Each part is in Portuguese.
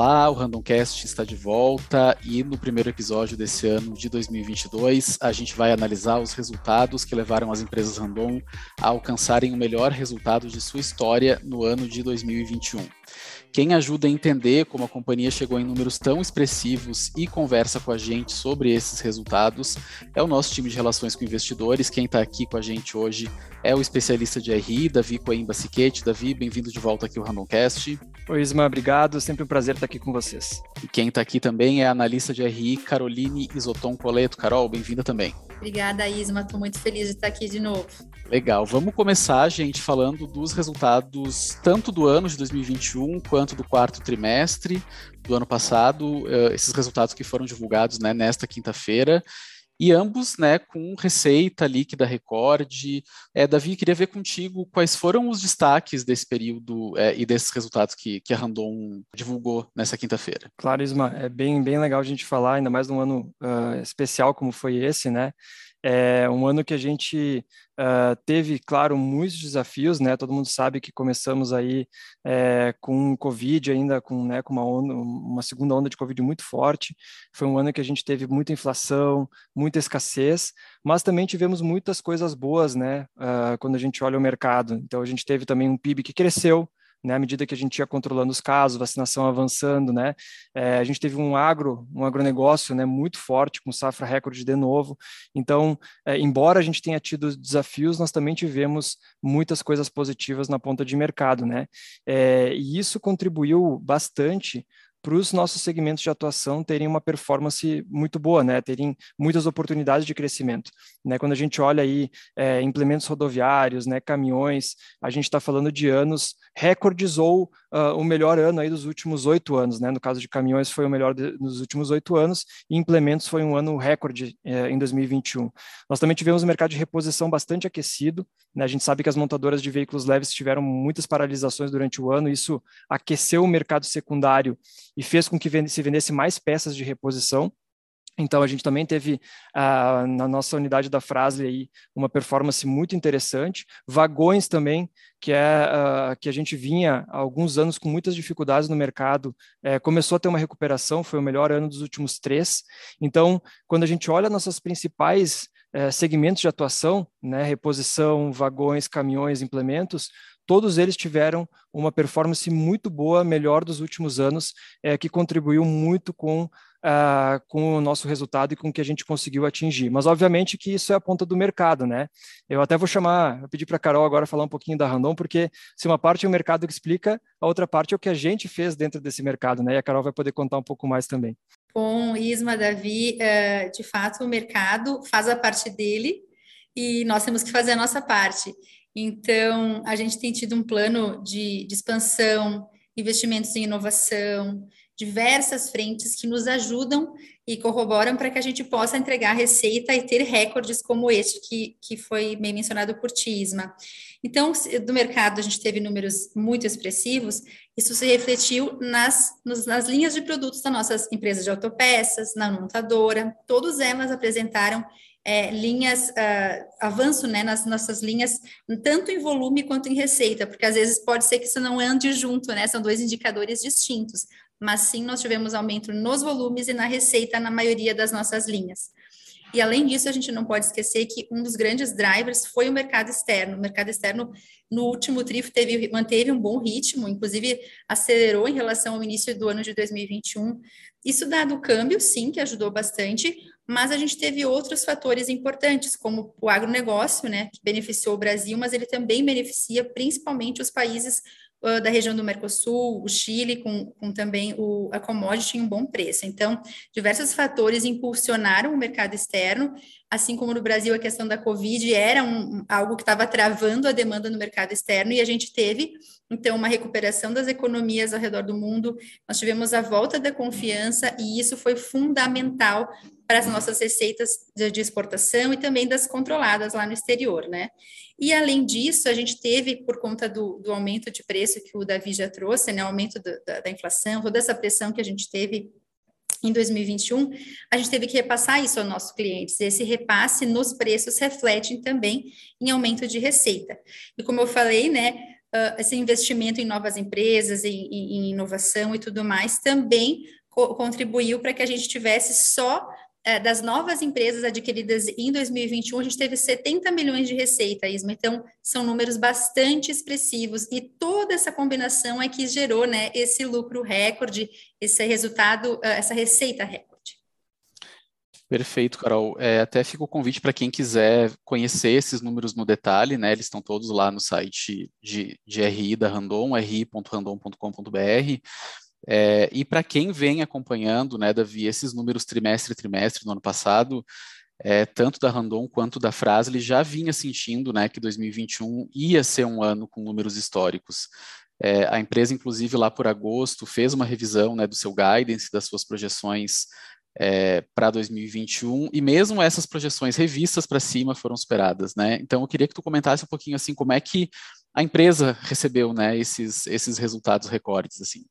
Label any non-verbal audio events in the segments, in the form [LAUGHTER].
Olá, o Randomcast está de volta e no primeiro episódio desse ano de 2022 a gente vai analisar os resultados que levaram as empresas Random a alcançarem o melhor resultado de sua história no ano de 2021. Quem ajuda a entender como a companhia chegou em números tão expressivos e conversa com a gente sobre esses resultados é o nosso time de relações com investidores. Quem está aqui com a gente hoje é o especialista de RI, Davi Coimba Siquete. Davi, bem-vindo de volta aqui ao Randomcast. Oi, Isma, obrigado. Sempre um prazer estar aqui com vocês. E quem está aqui também é a analista de RI, Caroline Isoton Coleto. Carol, bem-vinda também. Obrigada, Isma. Estou muito feliz de estar aqui de novo. Legal. Vamos começar, gente, falando dos resultados tanto do ano de 2021 quanto do quarto trimestre do ano passado, uh, esses resultados que foram divulgados né, nesta quinta-feira. E ambos, né, com receita líquida recorde. É, Davi, queria ver contigo quais foram os destaques desse período é, e desses resultados que, que a Randon divulgou nessa quinta-feira. Claro, Isma, é bem, bem legal a gente falar, ainda mais num ano uh, especial como foi esse, né? É um ano que a gente uh, teve, claro, muitos desafios, né? Todo mundo sabe que começamos aí é, com Covid ainda, com, né, com uma, onda, uma segunda onda de Covid muito forte. Foi um ano que a gente teve muita inflação, muita escassez, mas também tivemos muitas coisas boas, né? Uh, quando a gente olha o mercado. Então a gente teve também um PIB que cresceu, né, à medida que a gente ia controlando os casos, vacinação avançando, né, é, a gente teve um agro, um agronegócio, né, muito forte, com safra recorde de novo. Então, é, embora a gente tenha tido desafios, nós também tivemos muitas coisas positivas na ponta de mercado, né, é, e isso contribuiu bastante para os nossos segmentos de atuação terem uma performance muito boa, né? Terem muitas oportunidades de crescimento, né? Quando a gente olha aí é, implementos rodoviários, né? Caminhões, a gente está falando de anos recordes ou uh, o melhor ano aí dos últimos oito anos, né? No caso de caminhões foi o melhor dos últimos oito anos e implementos foi um ano recorde é, em 2021. Nós também tivemos um mercado de reposição bastante aquecido, né? A gente sabe que as montadoras de veículos leves tiveram muitas paralisações durante o ano, isso aqueceu o mercado secundário e fez com que se vendesse mais peças de reposição. Então, a gente também teve uh, na nossa unidade da Frasle aí uma performance muito interessante. Vagões também, que é uh, que a gente vinha há alguns anos com muitas dificuldades no mercado, é, começou a ter uma recuperação, foi o melhor ano dos últimos três. Então, quando a gente olha nossas principais é, segmentos de atuação, né, reposição, vagões, caminhões, implementos, todos eles tiveram uma performance muito boa, melhor dos últimos anos, é, que contribuiu muito com, uh, com o nosso resultado e com o que a gente conseguiu atingir. Mas, obviamente, que isso é a ponta do mercado, né? Eu até vou chamar, vou pedir para a Carol agora falar um pouquinho da Randon, porque se uma parte é o mercado que explica, a outra parte é o que a gente fez dentro desse mercado, né? E a Carol vai poder contar um pouco mais também. Bom, Isma, Davi, uh, de fato, o mercado faz a parte dele e nós temos que fazer a nossa parte. Então, a gente tem tido um plano de, de expansão, investimentos em inovação, diversas frentes que nos ajudam e corroboram para que a gente possa entregar receita e ter recordes como este que, que foi bem mencionado por Tisma. Então, do mercado a gente teve números muito expressivos, isso se refletiu nas, nos, nas linhas de produtos das nossas empresas de autopeças, na montadora, todas elas apresentaram é, linhas, uh, avanço né, nas nossas linhas, tanto em volume quanto em receita, porque às vezes pode ser que isso não ande junto, né? São dois indicadores distintos, mas sim nós tivemos aumento nos volumes e na receita na maioria das nossas linhas. E além disso, a gente não pode esquecer que um dos grandes drivers foi o mercado externo. O mercado externo, no último TRI, teve, manteve um bom ritmo, inclusive acelerou em relação ao início do ano de 2021. Isso dado o câmbio, sim, que ajudou bastante, mas a gente teve outros fatores importantes, como o agronegócio, né, que beneficiou o Brasil, mas ele também beneficia principalmente os países da região do Mercosul, o Chile, com, com também o, a commodity em um bom preço. Então, diversos fatores impulsionaram o mercado externo, assim como no Brasil a questão da Covid era um, algo que estava travando a demanda no mercado externo, e a gente teve, então, uma recuperação das economias ao redor do mundo, nós tivemos a volta da confiança, e isso foi fundamental para as nossas receitas de, exportação e também das controladas lá no exterior, né? E além disso, a gente teve, por conta do, do aumento de preço que o Davi já trouxe, né, aumento do, da, da inflação, toda essa pressão que a gente teve em 2021, a gente teve que repassar isso aos nossos clientes. Esse repasse nos preços reflete também em aumento de receita. E como eu falei, né, uh, esse investimento em novas empresas, em, em inovação e tudo mais, também co contribuiu para que a gente tivesse só das novas empresas adquiridas em 2021, a gente teve 70 milhões de receita, Isma. Então, são números bastante expressivos e toda essa combinação é que gerou né, esse lucro recorde, esse resultado, uh, essa receita recorde. Perfeito, Carol. É, até fica o convite para quem quiser conhecer esses números no detalhe, né? Eles estão todos lá no site de, de RI da Randon, ri.randon.com.br. É, e para quem vem acompanhando, né, Davi, esses números trimestre a trimestre no ano passado, é, tanto da Randon quanto da Frasle já vinha sentindo né, que 2021 ia ser um ano com números históricos. É, a empresa, inclusive, lá por agosto, fez uma revisão né, do seu guidance, das suas projeções é, para 2021 e mesmo essas projeções revistas para cima foram superadas, né? Então eu queria que tu comentasse um pouquinho assim como é que a empresa recebeu, né, esses esses resultados recordes assim.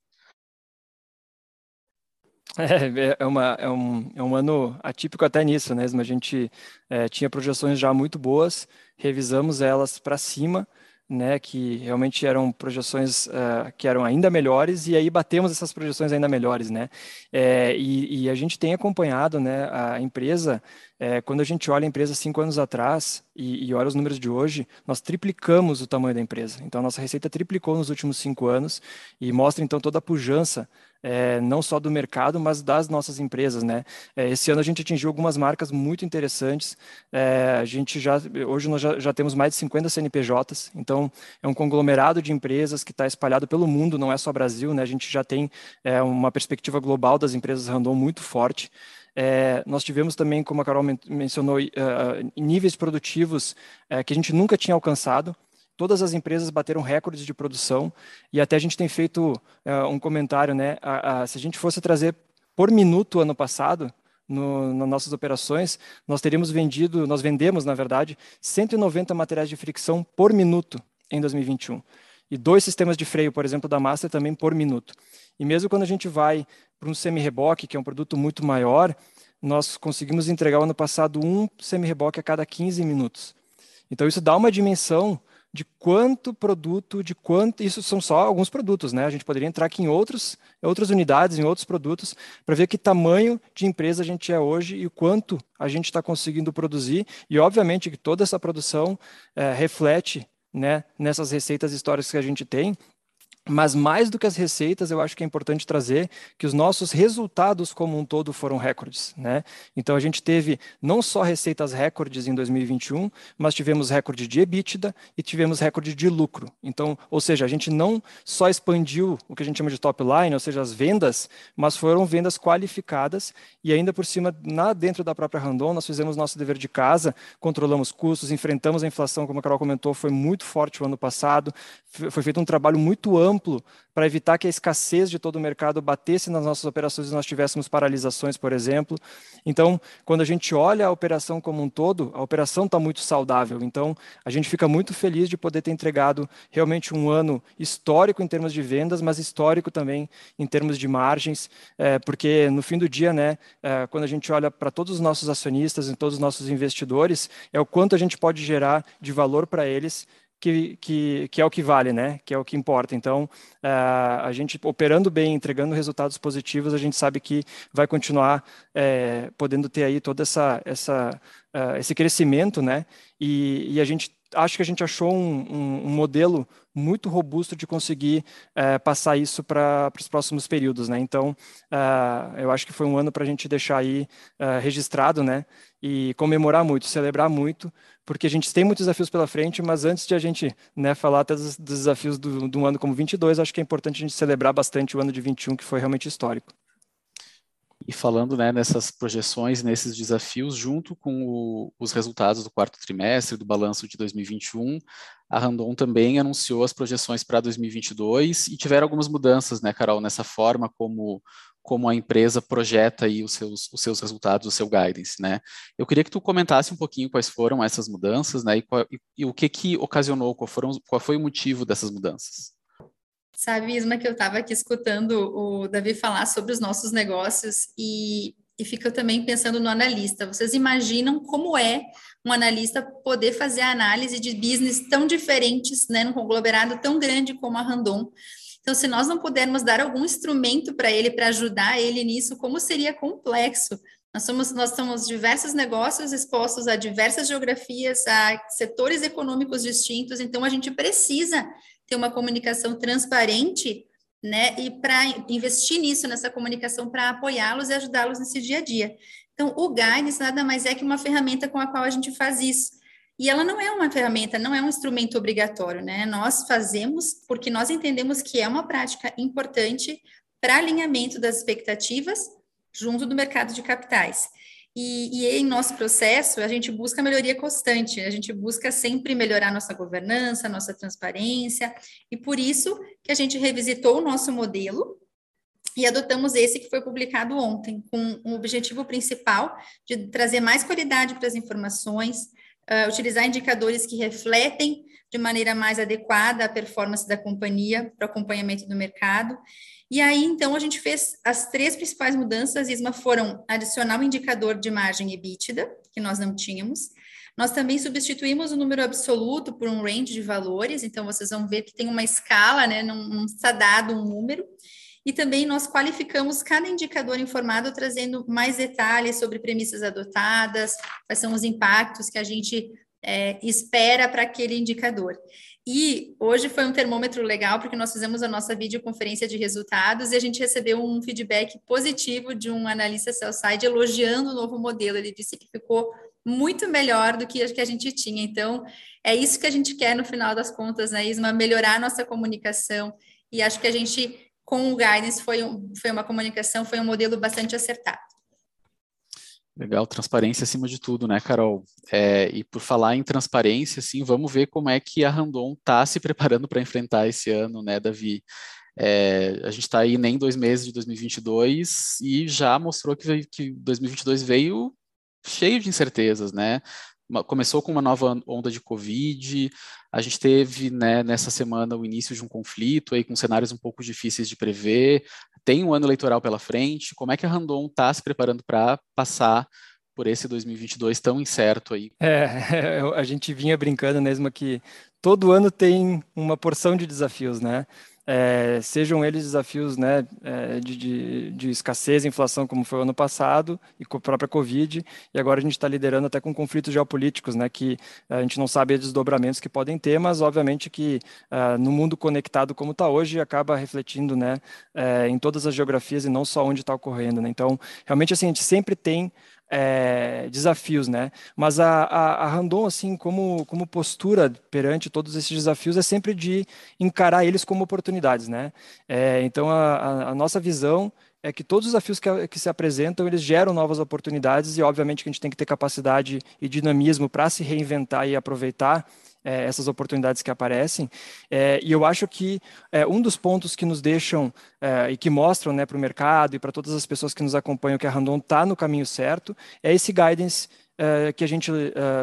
[LAUGHS] É, é, uma, é, um, é um ano atípico até nisso, né? A gente é, tinha projeções já muito boas, revisamos elas para cima, né, que realmente eram projeções uh, que eram ainda melhores e aí batemos essas projeções ainda melhores, né? É, e, e, a gente tem acompanhado, né, a empresa. É, quando a gente olha a empresa cinco anos atrás e, e, olha os números de hoje, nós triplicamos o tamanho da empresa. Então, a nossa receita triplicou nos últimos cinco anos e mostra então toda a pujança é, não só do mercado, mas das nossas empresas, né? É, esse ano a gente atingiu algumas marcas muito interessantes. É, a gente já hoje nós já, já, temos mais de 50 CNPJs, então é um conglomerado de empresas que está espalhado pelo mundo, não é só Brasil, né? A gente já tem é, uma perspectiva global das empresas Randon muito forte. É, nós tivemos também, como a Carol mencionou, uh, níveis produtivos uh, que a gente nunca tinha alcançado todas as empresas bateram recordes de produção e até a gente tem feito uh, um comentário, né? A, a, se a gente fosse trazer por minuto ano passado, no, nas nossas operações, nós teríamos vendido, nós vendemos, na verdade, 190 materiais de fricção por minuto em 2021. E dois sistemas de freio, por exemplo, da Master também por minuto. E mesmo quando a gente vai para um semi-reboque, que é um produto muito maior, nós conseguimos entregar ano passado um semi-reboque a cada 15 minutos. Então isso dá uma dimensão de quanto produto, de quanto. Isso são só alguns produtos, né? A gente poderia entrar aqui em outros, outras unidades, em outros produtos, para ver que tamanho de empresa a gente é hoje e o quanto a gente está conseguindo produzir. E, obviamente, que toda essa produção é, reflete né, nessas receitas históricas que a gente tem, mas mais do que as receitas, eu acho que é importante trazer que os nossos resultados como um todo foram recordes, né? Então a gente teve não só receitas recordes em 2021, mas tivemos recorde de EBITDA e tivemos recorde de lucro. Então, ou seja, a gente não só expandiu o que a gente chama de top line, ou seja, as vendas, mas foram vendas qualificadas e ainda por cima, na, dentro da própria Randon, nós fizemos nosso dever de casa, controlamos custos, enfrentamos a inflação, como a Carol comentou, foi muito forte o ano passado, foi feito um trabalho muito amplo amplo para evitar que a escassez de todo o mercado batesse nas nossas operações e nós tivéssemos paralisações, por exemplo. Então, quando a gente olha a operação como um todo, a operação está muito saudável. Então, a gente fica muito feliz de poder ter entregado realmente um ano histórico em termos de vendas, mas histórico também em termos de margens, é, porque no fim do dia, né, é, quando a gente olha para todos os nossos acionistas e todos os nossos investidores, é o quanto a gente pode gerar de valor para eles que, que, que, é o que vale, né? Que é o que importa. Então, uh, a gente operando bem, entregando resultados positivos, a gente sabe que vai continuar uh, podendo ter aí toda essa, essa uh, esse crescimento, né? E, e, a gente acho que a gente achou um, um, um modelo muito robusto de conseguir passar isso para os próximos períodos, né? Então, eu acho que foi um ano para a gente deixar aí registrado, né? E comemorar muito, celebrar muito, porque a gente tem muitos desafios pela frente, mas antes de a gente né, falar até dos, desafios do, do ano como 22, acho que é importante a gente celebrar bastante o ano de 21, que foi realmente histórico. E falando né, nessas projeções, nesses desafios, junto com o, os resultados do quarto trimestre, do balanço de 2021, a Randon também anunciou as projeções para 2022 e tiveram algumas mudanças, né, Carol, nessa forma como como a empresa projeta aí os seus, os seus resultados, o seu guidance, né? Eu queria que tu comentasse um pouquinho quais foram essas mudanças, né? E, qual, e, e o que que ocasionou, qual, foram, qual foi o motivo dessas mudanças? Sabe, Isma, que eu estava aqui escutando o Davi falar sobre os nossos negócios e e fico também pensando no analista. Vocês imaginam como é um analista poder fazer análise de business tão diferentes, né, num conglomerado tão grande como a Randon? Então, se nós não pudermos dar algum instrumento para ele, para ajudar ele nisso, como seria complexo? Nós somos, nós somos diversos negócios expostos a diversas geografias, a setores econômicos distintos, então a gente precisa ter uma comunicação transparente, né? E para investir nisso, nessa comunicação, para apoiá-los e ajudá-los nesse dia a dia. Então, o Guidance nada mais é que uma ferramenta com a qual a gente faz isso. E ela não é uma ferramenta, não é um instrumento obrigatório, né? Nós fazemos porque nós entendemos que é uma prática importante para alinhamento das expectativas junto do mercado de capitais. E, e, em nosso processo, a gente busca melhoria constante, a gente busca sempre melhorar nossa governança, nossa transparência, e por isso que a gente revisitou o nosso modelo e adotamos esse que foi publicado ontem, com o objetivo principal de trazer mais qualidade para as informações, uh, utilizar indicadores que refletem de maneira mais adequada a performance da companhia para o acompanhamento do mercado. E aí, então, a gente fez as três principais mudanças, Isma, foram adicionar o um indicador de margem EBITDA, que nós não tínhamos. Nós também substituímos o número absoluto por um range de valores, então vocês vão ver que tem uma escala, né? Não, não está dado um número. E também nós qualificamos cada indicador informado, trazendo mais detalhes sobre premissas adotadas, quais são os impactos que a gente é, espera para aquele indicador. E hoje foi um termômetro legal, porque nós fizemos a nossa videoconferência de resultados e a gente recebeu um feedback positivo de um analista sell-side elogiando o novo modelo. Ele disse que ficou muito melhor do que a gente tinha. Então, é isso que a gente quer no final das contas, né, Isma? Melhorar a nossa comunicação. E acho que a gente com o Guidance foi, um, foi uma comunicação, foi um modelo bastante acertado. Legal, transparência acima de tudo, né, Carol? É, e por falar em transparência, assim, vamos ver como é que a Randon está se preparando para enfrentar esse ano, né, Davi? É, a gente está aí nem dois meses de 2022 e já mostrou que, que 2022 veio cheio de incertezas, né? começou com uma nova onda de Covid, a gente teve né, nessa semana o início de um conflito aí com cenários um pouco difíceis de prever, tem um ano eleitoral pela frente, como é que a Randon está se preparando para passar por esse 2022 tão incerto aí? É, [LAUGHS] a gente vinha brincando mesmo que todo ano tem uma porção de desafios, né? É, sejam eles desafios né, é, de, de, de, escassez, inflação, como foi o ano passado, e com a própria Covid, e agora a gente está liderando até com conflitos geopolíticos, né, que a gente não sabe os desdobramentos que podem ter, mas obviamente que uh, no mundo conectado como está hoje, acaba refletindo né, é, em todas as geografias e não só onde está ocorrendo. Né? Então, realmente, assim, a gente sempre tem é, desafios, né? Mas a, a, a, Randon, assim, como, como postura perante todos esses desafios, é sempre de encarar eles como oportunidades, né? É, então, a, a, nossa visão é que todos os desafios que, que, se apresentam, eles geram novas oportunidades e, obviamente, que a gente tem que ter capacidade e dinamismo para se reinventar e aproveitar é, essas oportunidades que aparecem. É, e eu acho que é, um dos pontos que nos deixam é, e que mostram né, para o mercado e para todas as pessoas que nos acompanham que a Randon está no caminho certo é esse guidance é, que a gente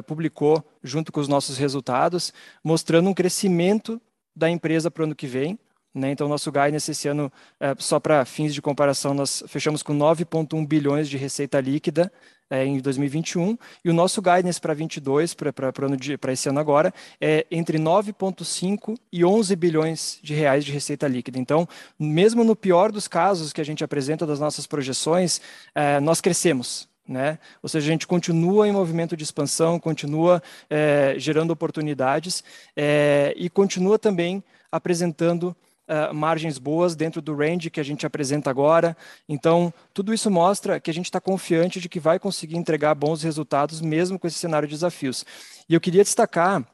publicou junto com os nossos resultados, mostrando um crescimento da empresa para o ano que vem. Né? Então, nosso guidance esse ano, só para fins de comparação, nós fechamos com 9,1 bilhões de receita líquida, é, em 2021, e o nosso guidance para 22, para esse ano agora, é entre 9,5 e 11 bilhões de reais de receita líquida. Então, mesmo no pior dos casos que a gente apresenta das nossas projeções, é, nós crescemos. Né? Ou seja, a gente continua em movimento de expansão, continua é, gerando oportunidades é, e continua também apresentando uh, margens boas dentro do range que a gente apresenta agora. Então, tudo isso mostra que a gente está confiante de que vai conseguir entregar bons resultados mesmo com esse cenário de desafios. E eu queria destacar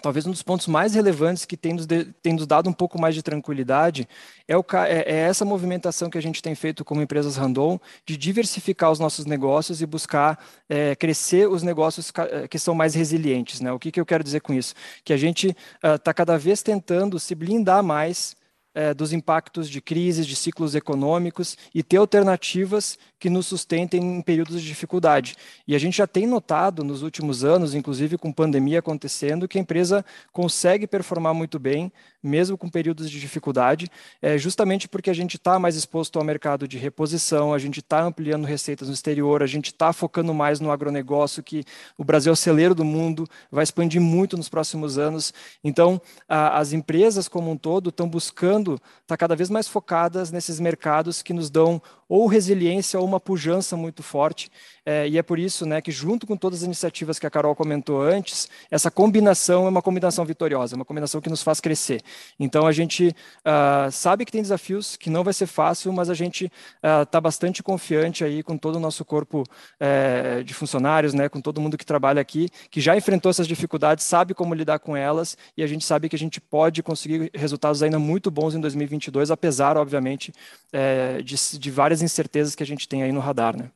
talvez um dos pontos mais relevantes que tem nos, de, tem nos dado um pouco mais de tranquilidade é, o, é, é, essa movimentação que a gente tem feito como empresas Randon de diversificar os nossos negócios e buscar é, crescer os negócios é, que são mais resilientes. Né? O que, que eu quero dizer com isso? Que a gente está ah, uh, cada vez tentando se blindar mais é, dos impactos de crises, de ciclos econômicos e ter alternativas que nos sustentem em períodos de dificuldade. E a gente já tem notado nos últimos anos, inclusive com pandemia acontecendo, que a empresa consegue performar muito bem, mesmo com períodos de dificuldade, é, justamente porque a gente está mais exposto ao mercado de reposição, a gente está ampliando receitas no exterior, a gente está focando mais no agronegócio, que o Brasil é o celeiro do mundo, vai expandir muito nos próximos anos. Então, a, as empresas como um todo estão buscando estar tá cada vez mais focadas nesses mercados que nos dão ou resiliência ou uma pujança muito forte. É, e é por isso né, que, junto com todas as iniciativas que a Carol comentou antes, essa combinação é uma combinação vitoriosa, uma combinação que nos faz crescer. Então, a gente uh, sabe que tem desafios, que não vai ser fácil, mas a gente está uh, bastante confiante aí com todo o nosso corpo uh, de funcionários, né, com todo mundo que trabalha aqui, que já enfrentou essas dificuldades, sabe como lidar com elas, e a gente sabe que a gente pode conseguir resultados ainda muito bons em 2022, apesar, obviamente, é, de, de várias incertezas que a gente tem aí no radar, né?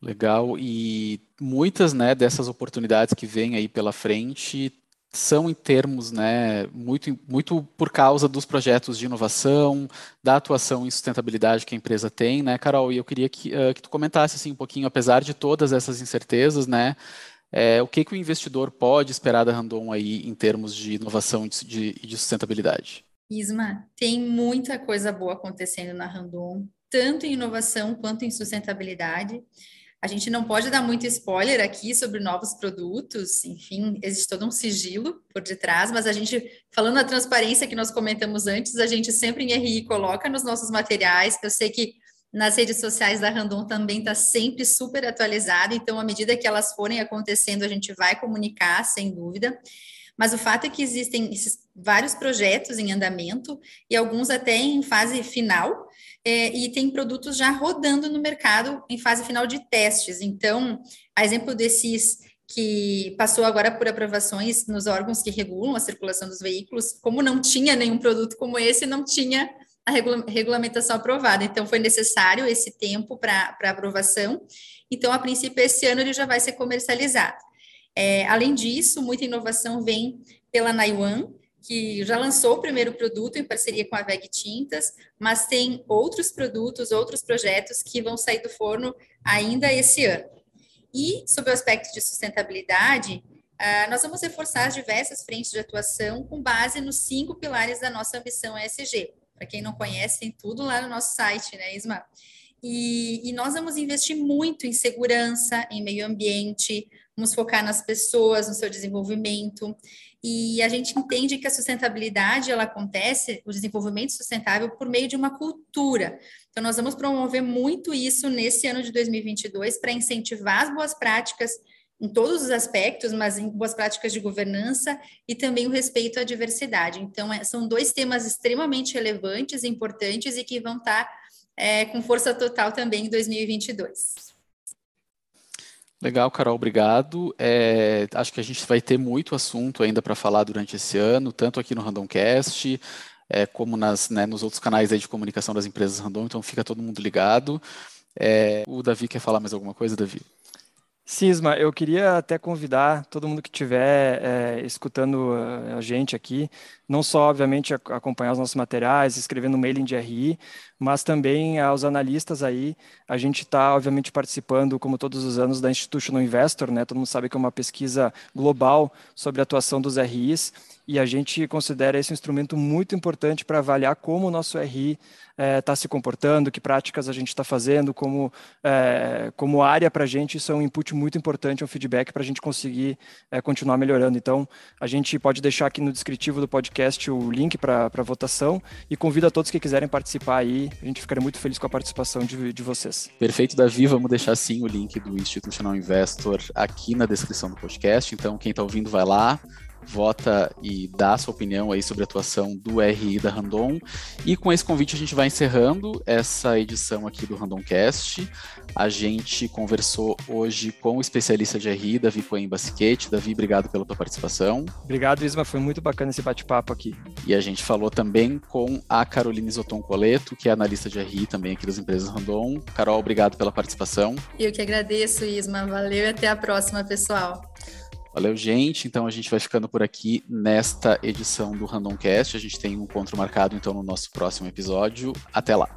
Legal, e muitas né, dessas oportunidades que vêm aí pela frente são em termos, né, muito, muito por causa dos projetos de inovação, da atuação em sustentabilidade que a empresa tem, né, Carol? E eu queria que, uh, que tu comentasse assim um pouquinho, apesar de todas essas incertezas, né, é, o que, que o investidor pode esperar da Randon aí em termos de inovação e de, de, sustentabilidade? Isma, tem muita coisa boa acontecendo na Randon, tanto em inovação quanto em sustentabilidade. A gente não pode dar muito spoiler aqui sobre novos produtos, enfim, existe todo um sigilo por detrás, mas a gente, falando da transparência que nós comentamos antes, a gente sempre em RI coloca nos nossos materiais. Eu sei que nas redes sociais da Randon também está sempre super atualizado, então, à medida que elas forem acontecendo, a gente vai comunicar, sem dúvida. Mas o fato é que existem esses vários projetos em andamento e alguns até em fase final, é, e tem produtos já rodando no mercado em fase final de testes. Então, a exemplo desses que passou agora por aprovações nos órgãos que regulam a circulação dos veículos, como não tinha nenhum produto como esse, não tinha a regula regulamentação aprovada. Então, foi necessário esse tempo para aprovação. Então, a princípio, esse ano ele já vai ser comercializado. É, além disso, muita inovação vem pela Naiwan, que já lançou o primeiro produto em parceria com a VEG Tintas, mas tem outros produtos, outros projetos que vão sair do forno ainda esse ano. E, sob o aspecto de sustentabilidade, uh, nós vamos reforçar as diversas frentes de atuação com base nos cinco pilares da nossa ambição ESG. Para quem não conhece, tem tudo lá no nosso site, né, Isma? E, e nós vamos investir muito em segurança, em meio ambiente, vamos focar nas pessoas, no seu desenvolvimento. E a gente entende que a sustentabilidade ela acontece, o desenvolvimento sustentável, por meio de uma cultura. Então, nós vamos promover muito isso nesse ano de 2022 para incentivar as boas práticas em todos os aspectos, mas em boas práticas de governança e também o respeito à diversidade. Então, é, são dois temas extremamente relevantes, importantes e que vão estar é, com força total também em 2022. Legal, Carol, obrigado. É, acho que a gente vai ter muito assunto ainda para falar durante esse ano, tanto aqui no Randomcast, é, como nas, né, nos outros canais de comunicação das empresas Random, então fica todo mundo ligado. É, o Davi quer falar mais alguma coisa, Davi? Cisma, eu queria até convidar todo mundo que estiver é, escutando eh, a gente aqui, não só, obviamente, acompanhar os nossos materiais, escrever no mailing de RI, mas também aos analistas aí. A gente está, obviamente, participando, como todos os anos, da Institutional Investor, né? Todo mundo sabe que é uma pesquisa global sobre a atuação dos RIs e a gente considera esse um instrumento muito importante para avaliar como o nosso RI está é, tá se comportando, que práticas a gente está fazendo, como, é, como área para a gente, isso é um input muito importante, um feedback para a gente conseguir é, continuar melhorando. Então, a gente pode deixar aqui no descritivo do podcast o link para a votação e convido a todos que quiserem participar aí, a gente ficaria muito feliz com a participação de, de vocês. Perfeito, Davi, vamos deixar sim o link do Institutional Investor aqui na descrição do podcast, então quem está ouvindo vai lá, vota e dá a sua opinião aí sobre a atuação do RI da Randon. E com esse convite a gente vai encerrando essa edição aqui do Randomcast. A gente conversou hoje com o especialista de RI, Davi Coen Basquete. Davi, obrigado pela tua participação. Obrigado, Isma, foi muito bacana esse bate-papo aqui. E a gente falou também com a Caroline Zoton Coleto, que é analista de RI também aqui das empresas Randon. Carol, obrigado pela participação. Eu que agradeço, Isma. Valeu e até a próxima, pessoal. Valeu, gente. Então a gente vai ficando por aqui nesta edição do Randomcast. A gente tem um encontro marcado então no nosso próximo episódio. Até lá.